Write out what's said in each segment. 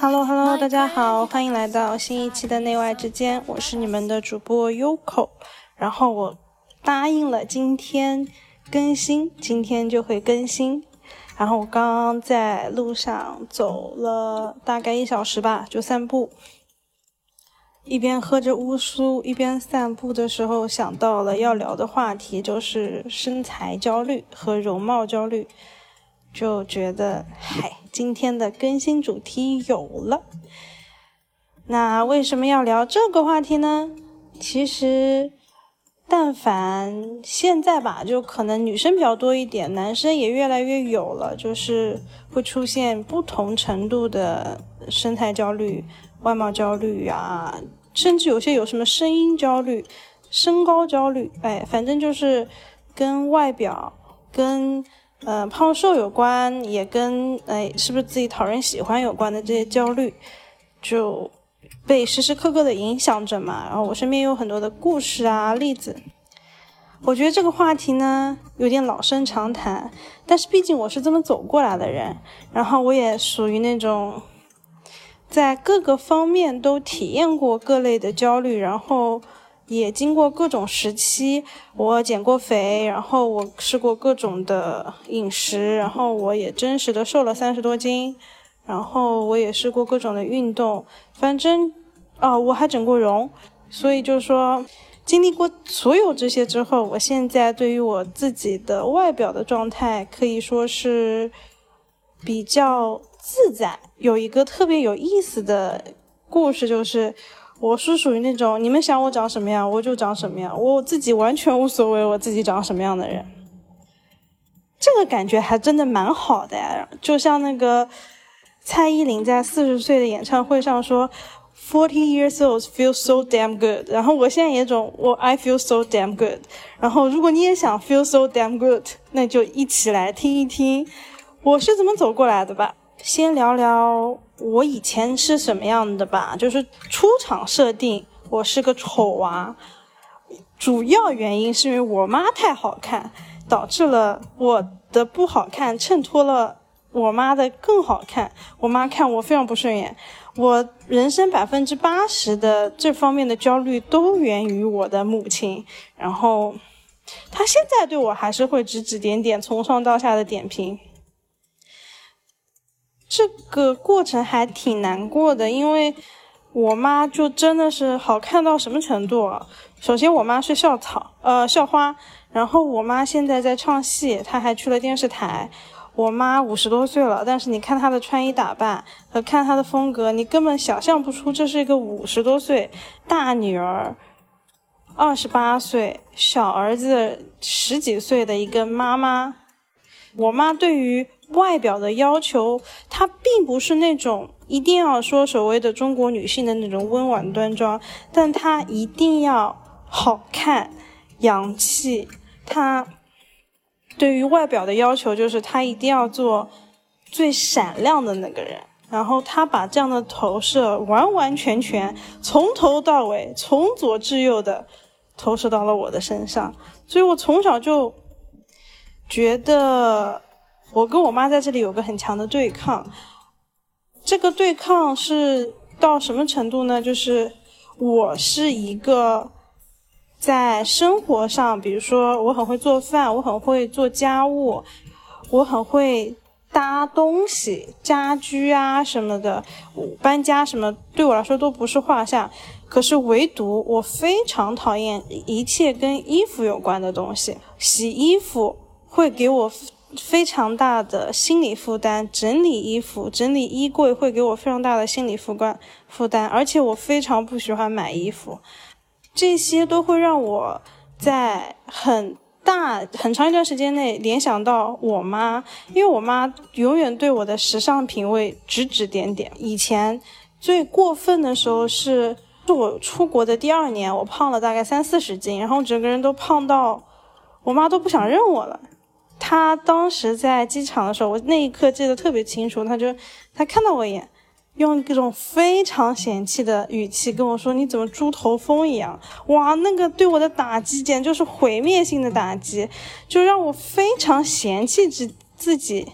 Hello Hello，大家好，欢迎来到新一期的内外之间，我是你们的主播 Yoko。然后我答应了今天更新，今天就会更新。然后我刚刚在路上走了大概一小时吧，就散步，一边喝着乌苏，一边散步的时候想到了要聊的话题，就是身材焦虑和容貌焦虑。就觉得，嗨，今天的更新主题有了。那为什么要聊这个话题呢？其实，但凡现在吧，就可能女生比较多一点，男生也越来越有了，就是会出现不同程度的身材焦虑、外貌焦虑啊，甚至有些有什么声音焦虑、身高焦虑，哎，反正就是跟外表跟。嗯，胖瘦有关，也跟哎是不是自己讨人喜欢有关的这些焦虑，就被时时刻刻的影响着嘛。然后我身边有很多的故事啊例子，我觉得这个话题呢有点老生常谈，但是毕竟我是这么走过来的人，然后我也属于那种在各个方面都体验过各类的焦虑，然后。也经过各种时期，我减过肥，然后我试过各种的饮食，然后我也真实的瘦了三十多斤，然后我也试过各种的运动，反正，啊，我还整过容，所以就是说，经历过所有这些之后，我现在对于我自己的外表的状态可以说是比较自在。有一个特别有意思的故事就是。我是属于那种你们想我长什么样我就长什么样，我自己完全无所谓我自己长什么样的人。这个感觉还真的蛮好的呀，就像那个蔡依林在四十岁的演唱会上说，Forty years old feel so damn good。然后我现在也种我 I feel so damn good。然后如果你也想 feel so damn good，那就一起来听一听我是怎么走过来的吧。先聊聊。我以前是什么样的吧？就是出场设定，我是个丑娃。主要原因是因为我妈太好看，导致了我的不好看衬托了我妈的更好看。我妈看我非常不顺眼。我人生百分之八十的这方面的焦虑都源于我的母亲。然后，她现在对我还是会指指点点，从上到下的点评。这个过程还挺难过的，因为我妈就真的是好看到什么程度啊？首先，我妈是校草，呃，校花，然后我妈现在在唱戏，她还去了电视台。我妈五十多岁了，但是你看她的穿衣打扮和看她的风格，你根本想象不出这是一个五十多岁大女儿，二十八岁小儿子十几岁的一个妈妈。我妈对于。外表的要求，她并不是那种一定要说所谓的中国女性的那种温婉端庄，但她一定要好看、洋气。她对于外表的要求就是她一定要做最闪亮的那个人。然后她把这样的投射完完全全从头到尾、从左至右的投射到了我的身上，所以我从小就觉得。我跟我妈在这里有个很强的对抗，这个对抗是到什么程度呢？就是我是一个在生活上，比如说我很会做饭，我很会做家务，我很会搭东西、家居啊什么的，搬家什么对我来说都不是话下。可是唯独我非常讨厌一切跟衣服有关的东西，洗衣服会给我。非常大的心理负担，整理衣服、整理衣柜会给我非常大的心理负担负担，而且我非常不喜欢买衣服，这些都会让我在很大很长一段时间内联想到我妈，因为我妈永远对我的时尚品味指指点点。以前最过分的时候是，是我出国的第二年，我胖了大概三四十斤，然后整个人都胖到我妈都不想认我了。他当时在机场的时候，我那一刻记得特别清楚。他就他看到我一眼，用一种非常嫌弃的语气跟我说：“你怎么猪头疯一样？”哇，那个对我的打击简直就是毁灭性的打击，就让我非常嫌弃自自己，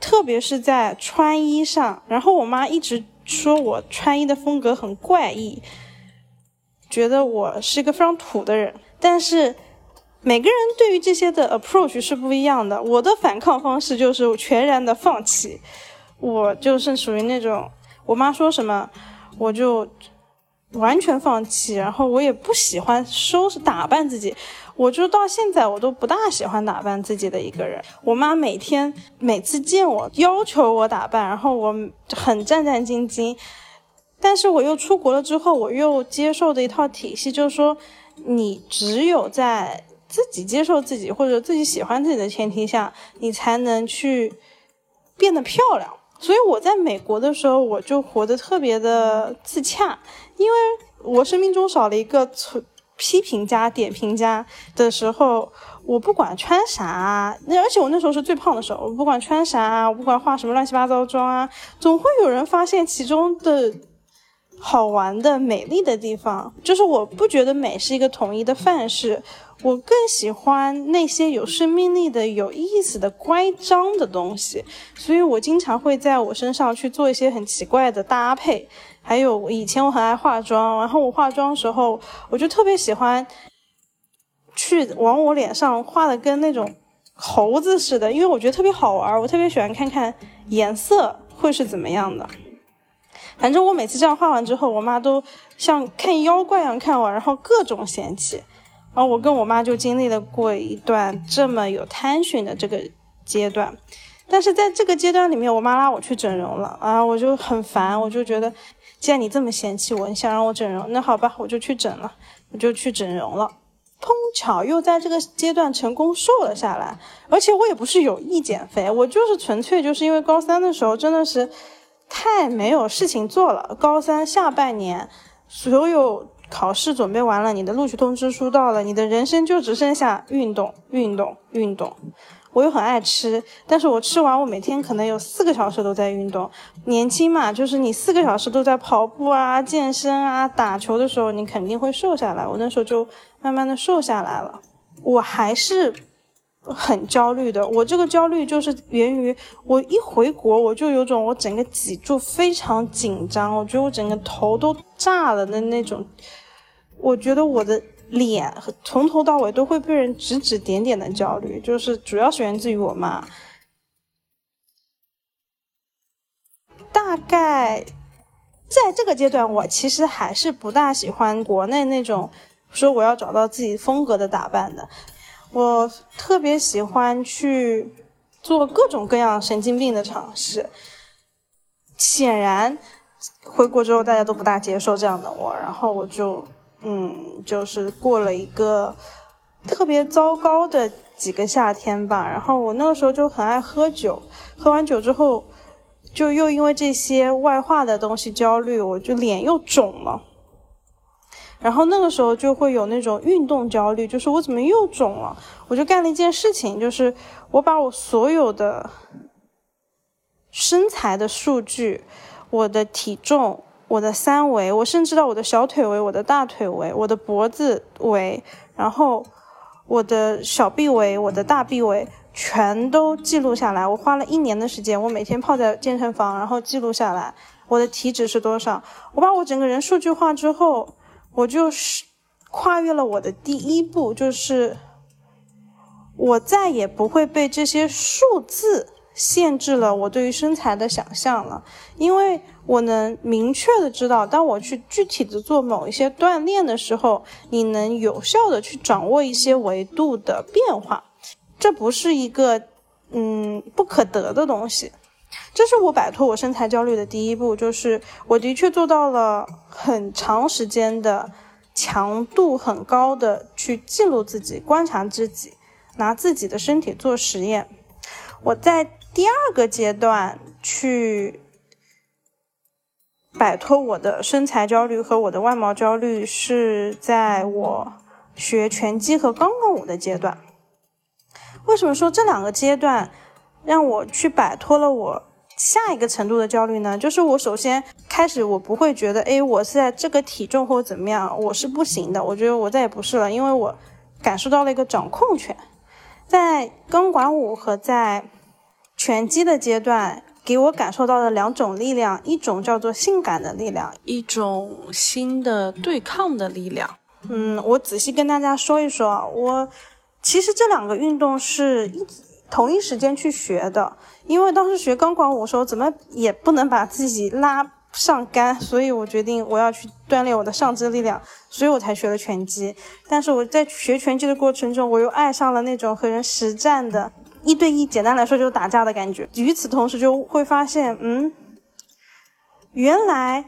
特别是在穿衣上。然后我妈一直说我穿衣的风格很怪异，觉得我是一个非常土的人。但是每个人对于这些的 approach 是不一样的。我的反抗方式就是全然的放弃，我就是属于那种我妈说什么我就完全放弃，然后我也不喜欢收拾打扮自己。我就到现在我都不大喜欢打扮自己的一个人。我妈每天每次见我要求我打扮，然后我很战战兢兢。但是我又出国了之后，我又接受的一套体系就是说，你只有在自己接受自己或者自己喜欢自己的前提下，你才能去变得漂亮。所以我在美国的时候，我就活得特别的自洽，因为我生命中少了一个从。批评家、点评家的时候，我不管穿啥，那而且我那时候是最胖的时候，我不管穿啥，我不管化什么乱七八糟妆啊，总会有人发现其中的好玩的、美丽的地方。就是我不觉得美是一个统一的范式，我更喜欢那些有生命力的、有意思的、乖张的东西，所以我经常会在我身上去做一些很奇怪的搭配。还有以前我很爱化妆，然后我化妆时候，我就特别喜欢去往我脸上画的跟那种猴子似的，因为我觉得特别好玩，我特别喜欢看看颜色会是怎么样的。反正我每次这样画完之后，我妈都像看妖怪一样看我，然后各种嫌弃。然后我跟我妈就经历了过一段这么有 tension 的这个阶段。但是在这个阶段里面，我妈拉我去整容了啊，我就很烦，我就觉得。既然你这么嫌弃我，你想让我整容，那好吧，我就去整了，我就去整容了。碰巧又在这个阶段成功瘦了下来，而且我也不是有意减肥，我就是纯粹就是因为高三的时候真的是太没有事情做了。高三下半年，所有考试准备完了，你的录取通知书到了，你的人生就只剩下运动、运动、运动。我又很爱吃，但是我吃完，我每天可能有四个小时都在运动。年轻嘛，就是你四个小时都在跑步啊、健身啊、打球的时候，你肯定会瘦下来。我那时候就慢慢的瘦下来了。我还是很焦虑的，我这个焦虑就是源于我一回国，我就有种我整个脊柱非常紧张，我觉得我整个头都炸了的那种，我觉得我的。脸从头到尾都会被人指指点点的焦虑，就是主要是源自于我妈。大概在这个阶段，我其实还是不大喜欢国内那种说我要找到自己风格的打扮的。我特别喜欢去做各种各样神经病的尝试。显然，回国之后大家都不大接受这样的我，然后我就。嗯，就是过了一个特别糟糕的几个夏天吧。然后我那个时候就很爱喝酒，喝完酒之后，就又因为这些外化的东西焦虑，我就脸又肿了。然后那个时候就会有那种运动焦虑，就是我怎么又肿了？我就干了一件事情，就是我把我所有的身材的数据，我的体重。我的三围，我甚至到我的小腿围、我的大腿围、我的脖子围，然后我的小臂围、我的大臂围，全都记录下来。我花了一年的时间，我每天泡在健身房，然后记录下来我的体脂是多少。我把我整个人数据化之后，我就是跨越了我的第一步，就是我再也不会被这些数字。限制了我对于身材的想象了，因为我能明确的知道，当我去具体的做某一些锻炼的时候，你能有效的去掌握一些维度的变化，这不是一个嗯不可得的东西，这是我摆脱我身材焦虑的第一步，就是我的确做到了很长时间的强度很高的去记录自己、观察自己，拿自己的身体做实验，我在。第二个阶段去摆脱我的身材焦虑和我的外貌焦虑，是在我学拳击和钢管舞的阶段。为什么说这两个阶段让我去摆脱了我下一个程度的焦虑呢？就是我首先开始，我不会觉得，哎，我现在这个体重或者怎么样，我是不行的。我觉得我再也不是了，因为我感受到了一个掌控权，在钢管舞和在拳击的阶段，给我感受到的两种力量，一种叫做性感的力量，一种新的对抗的力量。嗯，我仔细跟大家说一说啊，我其实这两个运动是一同一时间去学的，因为当时学钢管舞的时候，怎么也不能把自己拉上杆，所以我决定我要去锻炼我的上肢力量，所以我才学了拳击。但是我在学拳击的过程中，我又爱上了那种和人实战的一对一，简单来说就是打架的感觉。与此同时，就会发现，嗯，原来。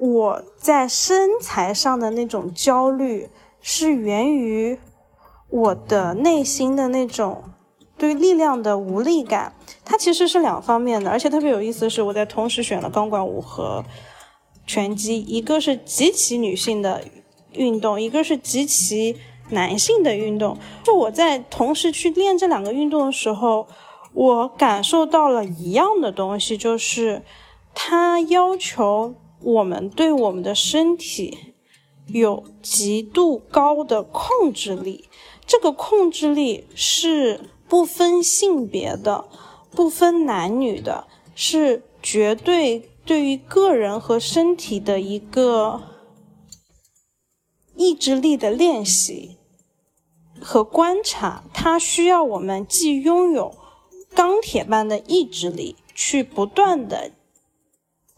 我在身材上的那种焦虑，是源于我的内心的那种对力量的无力感。它其实是两方面的，而且特别有意思的是，我在同时选了钢管舞和拳击，一个是极其女性的运动，一个是极其男性的运动。就我在同时去练这两个运动的时候，我感受到了一样的东西，就是它要求。我们对我们的身体有极度高的控制力，这个控制力是不分性别的，不分男女的，是绝对对于个人和身体的一个意志力的练习和观察。它需要我们既拥有钢铁般的意志力，去不断的。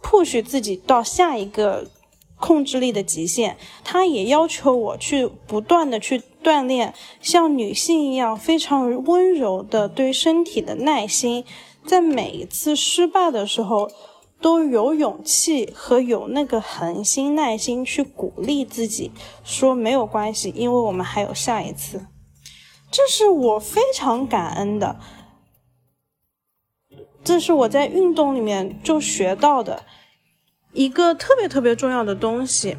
push 自己到下一个控制力的极限，它也要求我去不断的去锻炼像女性一样非常温柔的对身体的耐心，在每一次失败的时候都有勇气和有那个恒心耐心去鼓励自己，说没有关系，因为我们还有下一次，这是我非常感恩的。这是我在运动里面就学到的一个特别特别重要的东西。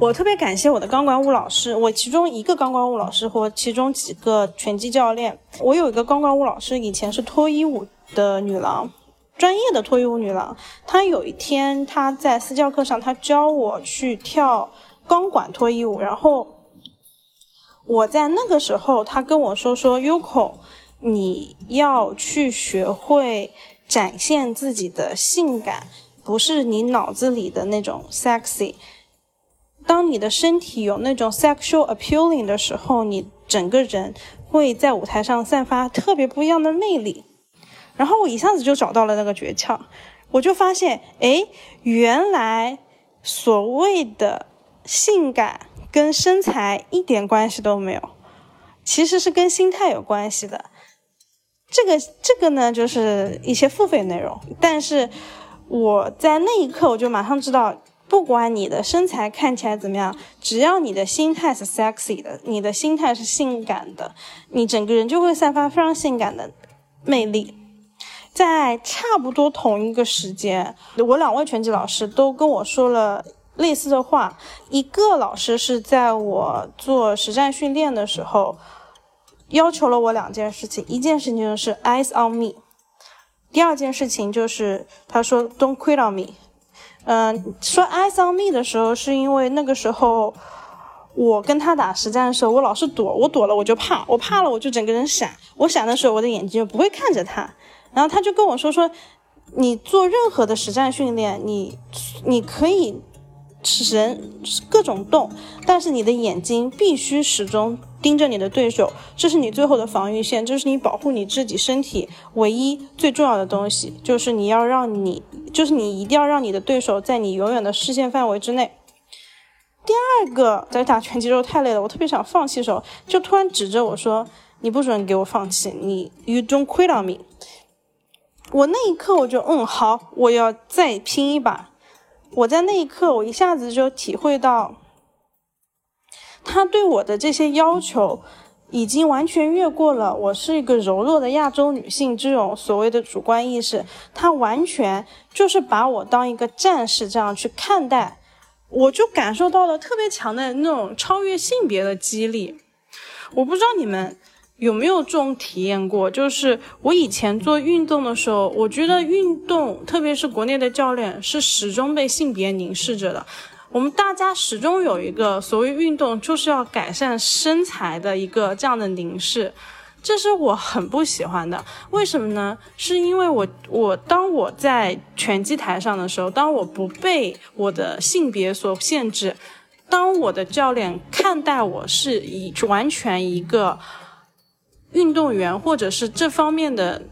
我特别感谢我的钢管舞老师，我其中一个钢管舞老师和其中几个拳击教练。我有一个钢管舞老师，以前是脱衣舞的女郎，专业的脱衣舞女郎。她有一天她在私教课上，她教我去跳钢管脱衣舞，然后我在那个时候，她跟我说说 Yuko。你要去学会展现自己的性感，不是你脑子里的那种 sexy。当你的身体有那种 sexual appealing 的时候，你整个人会在舞台上散发特别不一样的魅力。然后我一下子就找到了那个诀窍，我就发现，哎，原来所谓的性感跟身材一点关系都没有，其实是跟心态有关系的。这个这个呢，就是一些付费内容，但是我在那一刻我就马上知道，不管你的身材看起来怎么样，只要你的心态是 sexy 的，你的心态是性感的，你整个人就会散发非常性感的魅力。在差不多同一个时间，我两位拳击老师都跟我说了类似的话，一个老师是在我做实战训练的时候。要求了我两件事情，一件事情就是 eyes on me，第二件事情就是他说 don't quit on me。嗯，说 eyes on me 的时候，是因为那个时候我跟他打实战的时候，我老是躲，我躲了我就怕，我怕了我就整个人闪，我闪的时候我的眼睛就不会看着他，然后他就跟我说说，你做任何的实战训练，你你可以。是人各种动，但是你的眼睛必须始终盯着你的对手，这是你最后的防御线，这是你保护你自己身体唯一最重要的东西，就是你要让你，就是你一定要让你的对手在你永远的视线范围之内。第二个，在打拳击时候太累了，我特别想放弃的时候，就突然指着我说：“你不准给我放弃，你 you don't quit on me。”我那一刻我就嗯好，我要再拼一把。我在那一刻，我一下子就体会到，他对我的这些要求，已经完全越过了我是一个柔弱的亚洲女性这种所谓的主观意识，他完全就是把我当一个战士这样去看待，我就感受到了特别强的那种超越性别的激励。我不知道你们。有没有这种体验过？就是我以前做运动的时候，我觉得运动，特别是国内的教练，是始终被性别凝视着的。我们大家始终有一个所谓运动就是要改善身材的一个这样的凝视。这是我很不喜欢的。为什么呢？是因为我我当我在拳击台上的时候，当我不被我的性别所限制，当我的教练看待我是以完全一个运动员或者是这方面的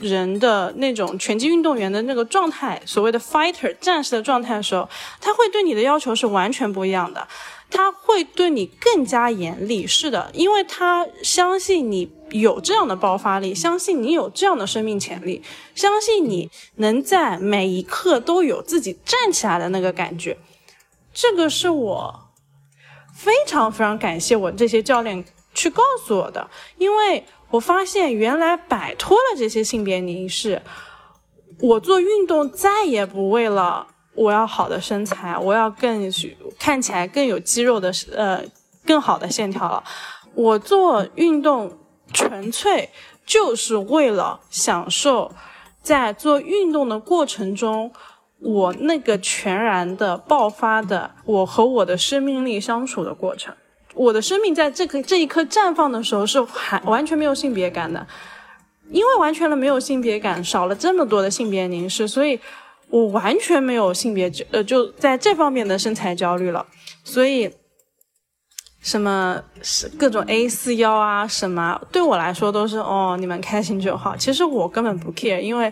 人的那种拳击运动员的那个状态，所谓的 fighter 战士的状态的时候，他会对你的要求是完全不一样的。他会对你更加严厉，是的，因为他相信你有这样的爆发力，相信你有这样的生命潜力，相信你能在每一刻都有自己站起来的那个感觉。这个是我非常非常感谢我这些教练去告诉我的，因为我发现原来摆脱了这些性别凝视，我做运动再也不为了。我要好的身材，我要更看起来更有肌肉的，呃，更好的线条了。我做运动纯粹就是为了享受在做运动的过程中，我那个全然的爆发的，我和我的生命力相处的过程。我的生命在这个这一刻绽放的时候是还完全没有性别感的，因为完全的没有性别感，少了这么多的性别凝视，所以。我完全没有性别焦，呃，就在这方面的身材焦虑了，所以什么是各种 A 四腰啊，什么对我来说都是哦，你们开心就好。其实我根本不 care，因为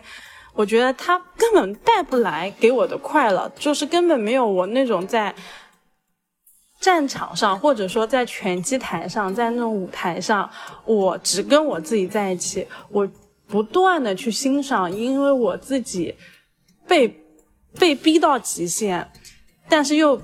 我觉得他根本带不来给我的快乐，就是根本没有我那种在战场上，或者说在拳击台上，在那种舞台上，我只跟我自己在一起，我不断的去欣赏，因为我自己。被被逼到极限，但是又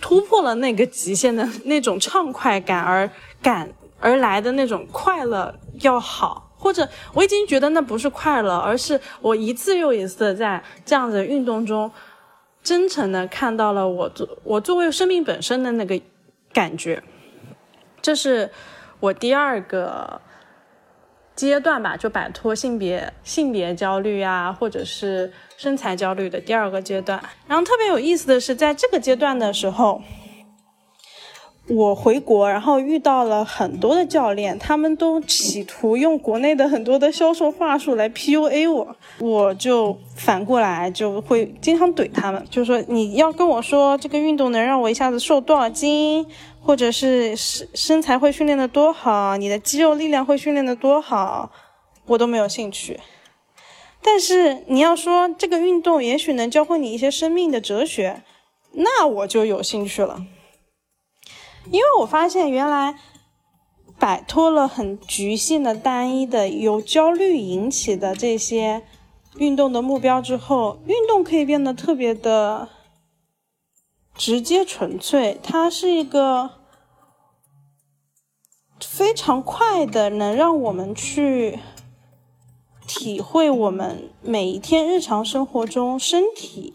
突破了那个极限的那种畅快感而感而来的那种快乐要好，或者我已经觉得那不是快乐，而是我一次又一次的在这样的运动中，真诚的看到了我作我作为生命本身的那个感觉，这是我第二个。阶段吧，就摆脱性别性别焦虑啊，或者是身材焦虑的第二个阶段。然后特别有意思的是，在这个阶段的时候，我回国，然后遇到了很多的教练，他们都企图用国内的很多的销售话术来 PUA 我，我就反过来就会经常怼他们，就说你要跟我说这个运动能让我一下子瘦多少斤。或者是身身材会训练的多好，你的肌肉力量会训练的多好，我都没有兴趣。但是你要说这个运动也许能教会你一些生命的哲学，那我就有兴趣了。因为我发现原来摆脱了很局限的、单一的、由焦虑引起的这些运动的目标之后，运动可以变得特别的直接纯粹。它是一个。非常快的，能让我们去体会我们每一天日常生活中身体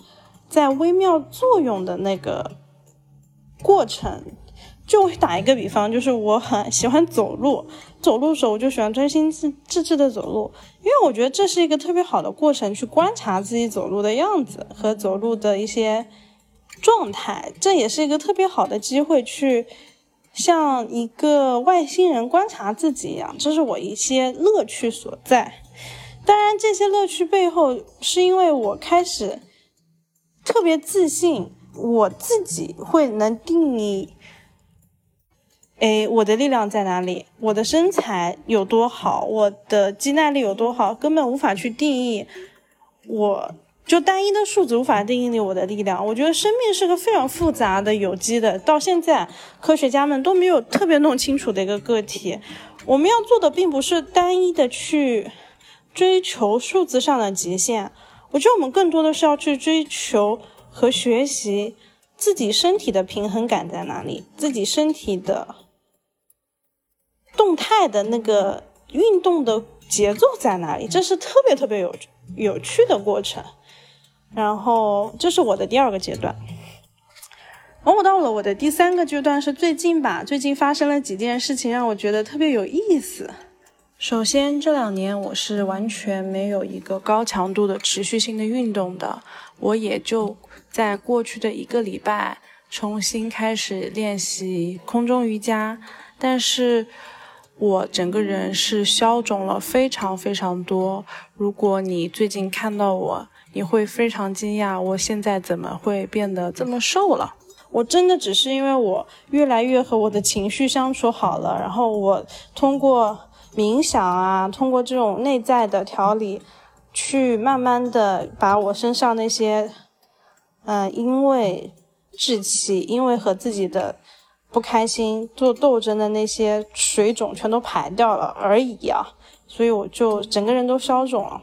在微妙作用的那个过程。就打一个比方，就是我很喜欢走路，走路的时候我就喜欢专心致致志的走路，因为我觉得这是一个特别好的过程，去观察自己走路的样子和走路的一些状态，这也是一个特别好的机会去。像一个外星人观察自己一样，这是我一些乐趣所在。当然，这些乐趣背后是因为我开始特别自信，我自己会能定义，哎，我的力量在哪里？我的身材有多好？我的肌耐力有多好？根本无法去定义我。就单一的数字无法定义我的力量。我觉得生命是个非常复杂的、有机的，到现在科学家们都没有特别弄清楚的一个个体。我们要做的并不是单一的去追求数字上的极限，我觉得我们更多的是要去追求和学习自己身体的平衡感在哪里，自己身体的动态的那个运动的节奏在哪里，这是特别特别有有趣的过程。然后这是我的第二个阶段，然后我到了我的第三个阶段是最近吧，最近发生了几件事情让我觉得特别有意思。首先这两年我是完全没有一个高强度的持续性的运动的，我也就在过去的一个礼拜重新开始练习空中瑜伽，但是我整个人是消肿了非常非常多。如果你最近看到我，你会非常惊讶，我现在怎么会变得这么瘦了？我真的只是因为我越来越和我的情绪相处好了，然后我通过冥想啊，通过这种内在的调理，去慢慢的把我身上那些，嗯，因为志气，因为和自己的不开心做斗争的那些水肿全都排掉了而已啊，所以我就整个人都消肿了，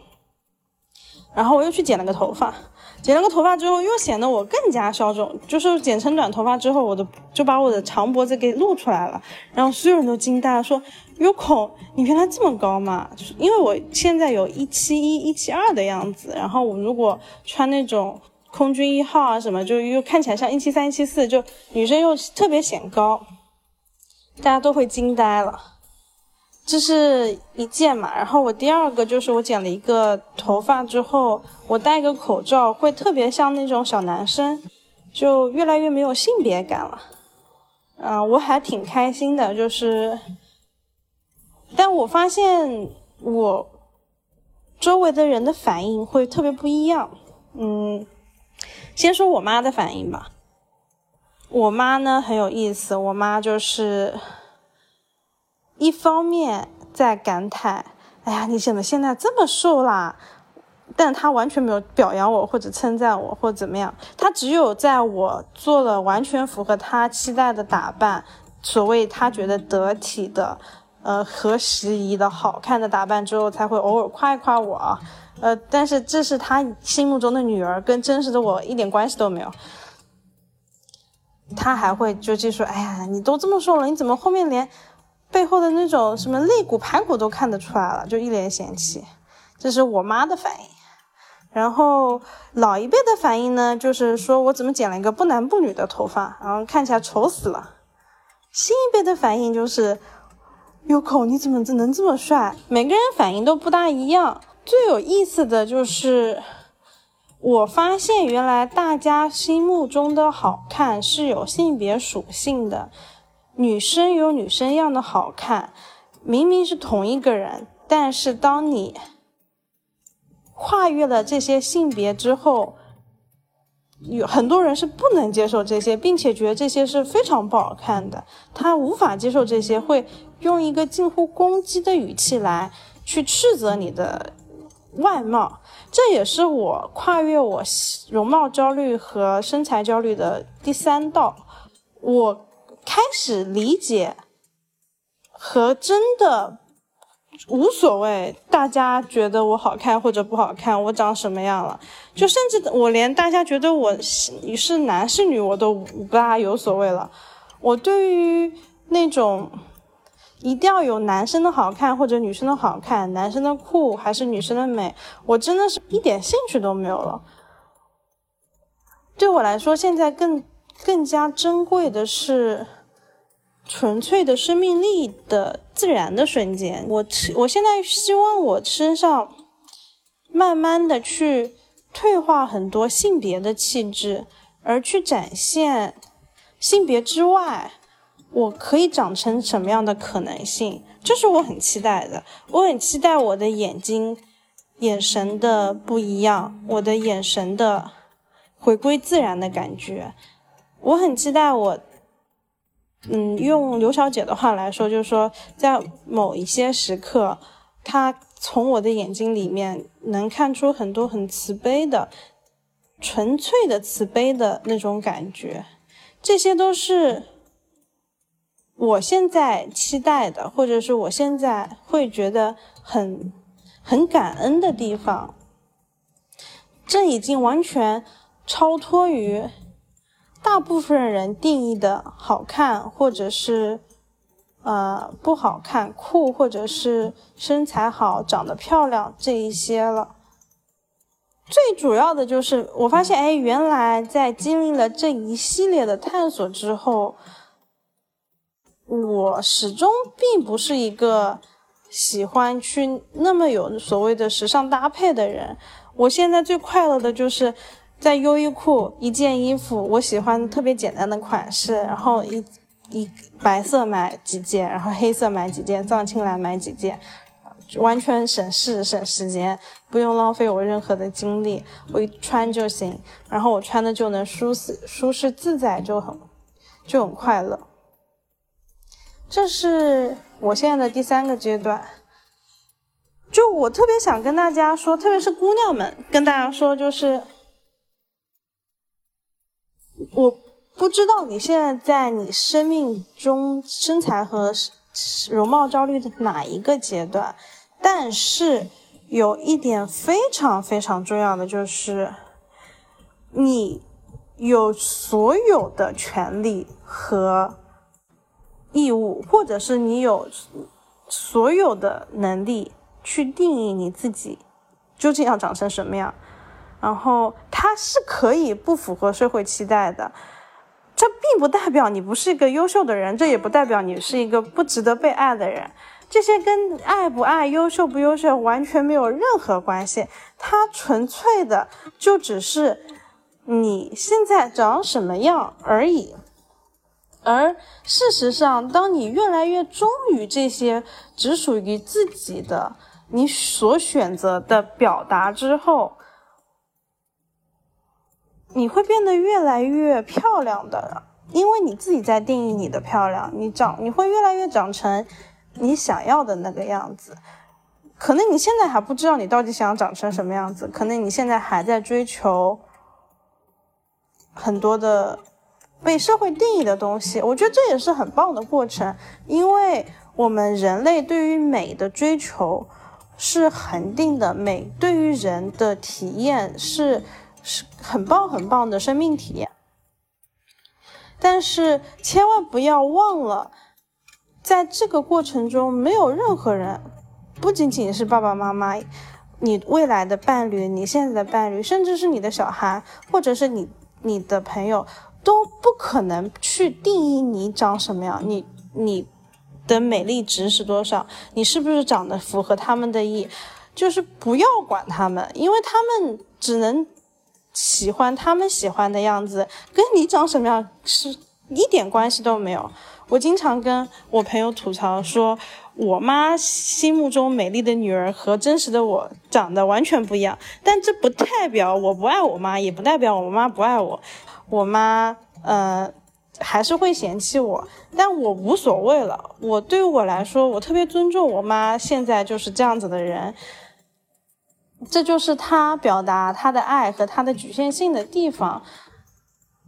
然后我又去剪了个头发。剪了个头发之后，又显得我更加消肿。就是剪成短头发之后，我的就把我的长脖子给露出来了，然后所有人都惊呆了，说有孔，你原来这么高吗？就是因为我现在有一七一、一七二的样子，然后我如果穿那种空军一号啊什么，就又看起来像一七三、一七四，就女生又特别显高，大家都会惊呆了。这是一件嘛，然后我第二个就是我剪了一个头发之后，我戴个口罩会特别像那种小男生，就越来越没有性别感了。嗯，我还挺开心的，就是，但我发现我周围的人的反应会特别不一样。嗯，先说我妈的反应吧，我妈呢很有意思，我妈就是。一方面在感叹，哎呀，你怎么现在这么瘦啦？但她完全没有表扬我或者称赞我或怎么样，她只有在我做了完全符合她期待的打扮，所谓她觉得得体的，呃，合时宜的好看的打扮之后，才会偶尔夸一夸我。呃，但是这是他心目中的女儿，跟真实的我一点关系都没有。他还会就就说，哎呀，你都这么瘦了，你怎么后面连？背后的那种什么肋骨排骨都看得出来了，就一脸嫌弃，这是我妈的反应。然后老一辈的反应呢，就是说我怎么剪了一个不男不女的头发，然后看起来丑死了。新一辈的反应就是，优口你怎么能这么帅？每个人反应都不大一样。最有意思的就是，我发现原来大家心目中的好看是有性别属性的。女生有女生样的好看，明明是同一个人，但是当你跨越了这些性别之后，有很多人是不能接受这些，并且觉得这些是非常不好看的。他无法接受这些，会用一个近乎攻击的语气来去斥责你的外貌。这也是我跨越我容貌焦虑和身材焦虑的第三道。我。开始理解和真的无所谓，大家觉得我好看或者不好看，我长什么样了，就甚至我连大家觉得我是是男是女，我都不大有所谓了。我对于那种一定要有男生的好看或者女生的好看，男生的酷还是女生的美，我真的是一点兴趣都没有了。对我来说，现在更更加珍贵的是。纯粹的生命力的自然的瞬间，我我现在希望我身上慢慢的去退化很多性别的气质，而去展现性别之外，我可以长成什么样的可能性，这是我很期待的。我很期待我的眼睛眼神的不一样，我的眼神的回归自然的感觉，我很期待我。嗯，用刘小姐的话来说，就是说，在某一些时刻，她从我的眼睛里面能看出很多很慈悲的、纯粹的慈悲的那种感觉，这些都是我现在期待的，或者是我现在会觉得很很感恩的地方。这已经完全超脱于。大部分人定义的好看，或者是呃不好看、酷，或者是身材好、长得漂亮这一些了。最主要的就是，我发现，哎，原来在经历了这一系列的探索之后，我始终并不是一个喜欢去那么有所谓的时尚搭配的人。我现在最快乐的就是。在优衣库一件衣服，我喜欢特别简单的款式，然后一一白色买几件，然后黑色买几件，藏青蓝买几件，完全省事省时间，不用浪费我任何的精力，我一穿就行，然后我穿的就能舒适舒适自在，就很就很快乐。这是我现在的第三个阶段。就我特别想跟大家说，特别是姑娘们，跟大家说，就是我不知道你现在在你生命中身材和容貌焦虑的哪一个阶段，但是有一点非常非常重要的就是，你有所有的权利和义务，或者是你有所有的能力。去定义你自己究竟要长成什么样，然后它是可以不符合社会期待的，这并不代表你不是一个优秀的人，这也不代表你是一个不值得被爱的人，这些跟爱不爱、优秀不优秀完全没有任何关系，它纯粹的就只是你现在长什么样而已。而事实上，当你越来越忠于这些只属于自己的。你所选择的表达之后，你会变得越来越漂亮的，因为你自己在定义你的漂亮。你长，你会越来越长成你想要的那个样子。可能你现在还不知道你到底想长成什么样子，可能你现在还在追求很多的被社会定义的东西。我觉得这也是很棒的过程，因为我们人类对于美的追求。是恒定的美，对于人的体验是是很棒很棒的生命体验。但是千万不要忘了，在这个过程中，没有任何人，不仅仅是爸爸妈妈，你未来的伴侣，你现在的伴侣，甚至是你的小孩，或者是你你的朋友，都不可能去定义你长什么样。你你。的美丽值是多少？你是不是长得符合他们的意？就是不要管他们，因为他们只能喜欢他们喜欢的样子，跟你长什么样是一点关系都没有。我经常跟我朋友吐槽说，我妈心目中美丽的女儿和真实的我长得完全不一样，但这不代表我不爱我妈，也不代表我妈不爱我。我妈，呃。还是会嫌弃我，但我无所谓了。我对于我来说，我特别尊重我妈，现在就是这样子的人。这就是她表达她的爱和她的局限性的地方。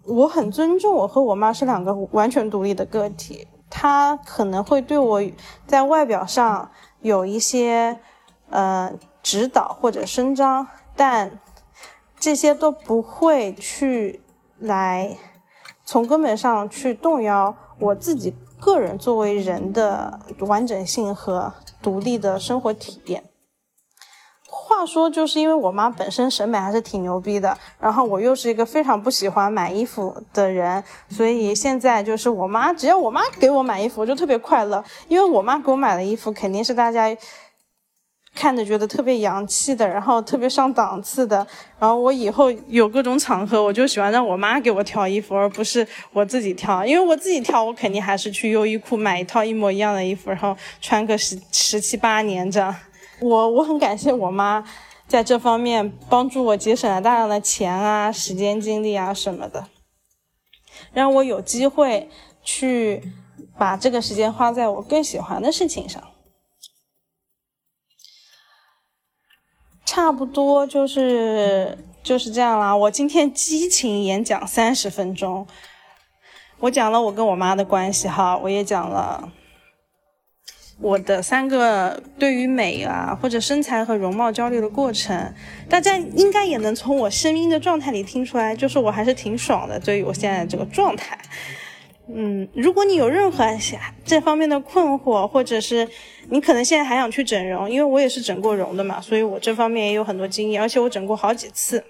我很尊重我和我妈是两个完全独立的个体。她可能会对我在外表上有一些呃指导或者声张，但这些都不会去来。从根本上去动摇我自己个人作为人的完整性和独立的生活体验。话说，就是因为我妈本身审美还是挺牛逼的，然后我又是一个非常不喜欢买衣服的人，所以现在就是我妈，只要我妈给我买衣服，我就特别快乐，因为我妈给我买的衣服肯定是大家。看着觉得特别洋气的，然后特别上档次的，然后我以后有各种场合，我就喜欢让我妈给我挑衣服，而不是我自己挑，因为我自己挑，我肯定还是去优衣库买一套一模一样的衣服，然后穿个十十七八年这样。我我很感谢我妈在这方面帮助我节省了大量的钱啊、时间、精力啊什么的，让我有机会去把这个时间花在我更喜欢的事情上。差不多就是就是这样啦。我今天激情演讲三十分钟，我讲了我跟我妈的关系哈，我也讲了我的三个对于美啊或者身材和容貌焦虑的过程。大家应该也能从我声音的状态里听出来，就是我还是挺爽的，对于我现在这个状态。嗯，如果你有任何这方面的困惑，或者是你可能现在还想去整容，因为我也是整过容的嘛，所以我这方面也有很多经验，而且我整过好几次。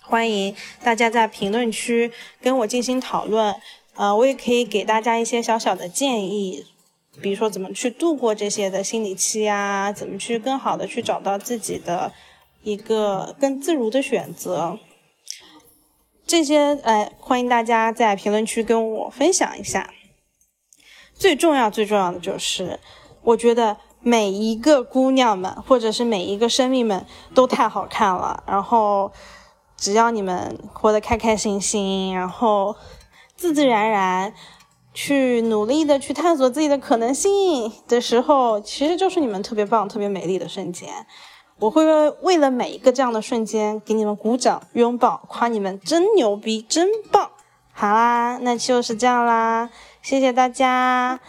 欢迎大家在评论区跟我进行讨论，呃，我也可以给大家一些小小的建议，比如说怎么去度过这些的心理期啊，怎么去更好的去找到自己的一个更自如的选择。这些，呃，欢迎大家在评论区跟我分享一下。最重要、最重要的就是，我觉得每一个姑娘们，或者是每一个生命们，都太好看了。然后，只要你们活得开开心心，然后自自然然去努力的去探索自己的可能性的时候，其实就是你们特别棒、特别美丽的瞬间。我会为了每一个这样的瞬间给你们鼓掌、拥抱、夸你们真牛逼、真棒。好啦，那就是这样啦，谢谢大家。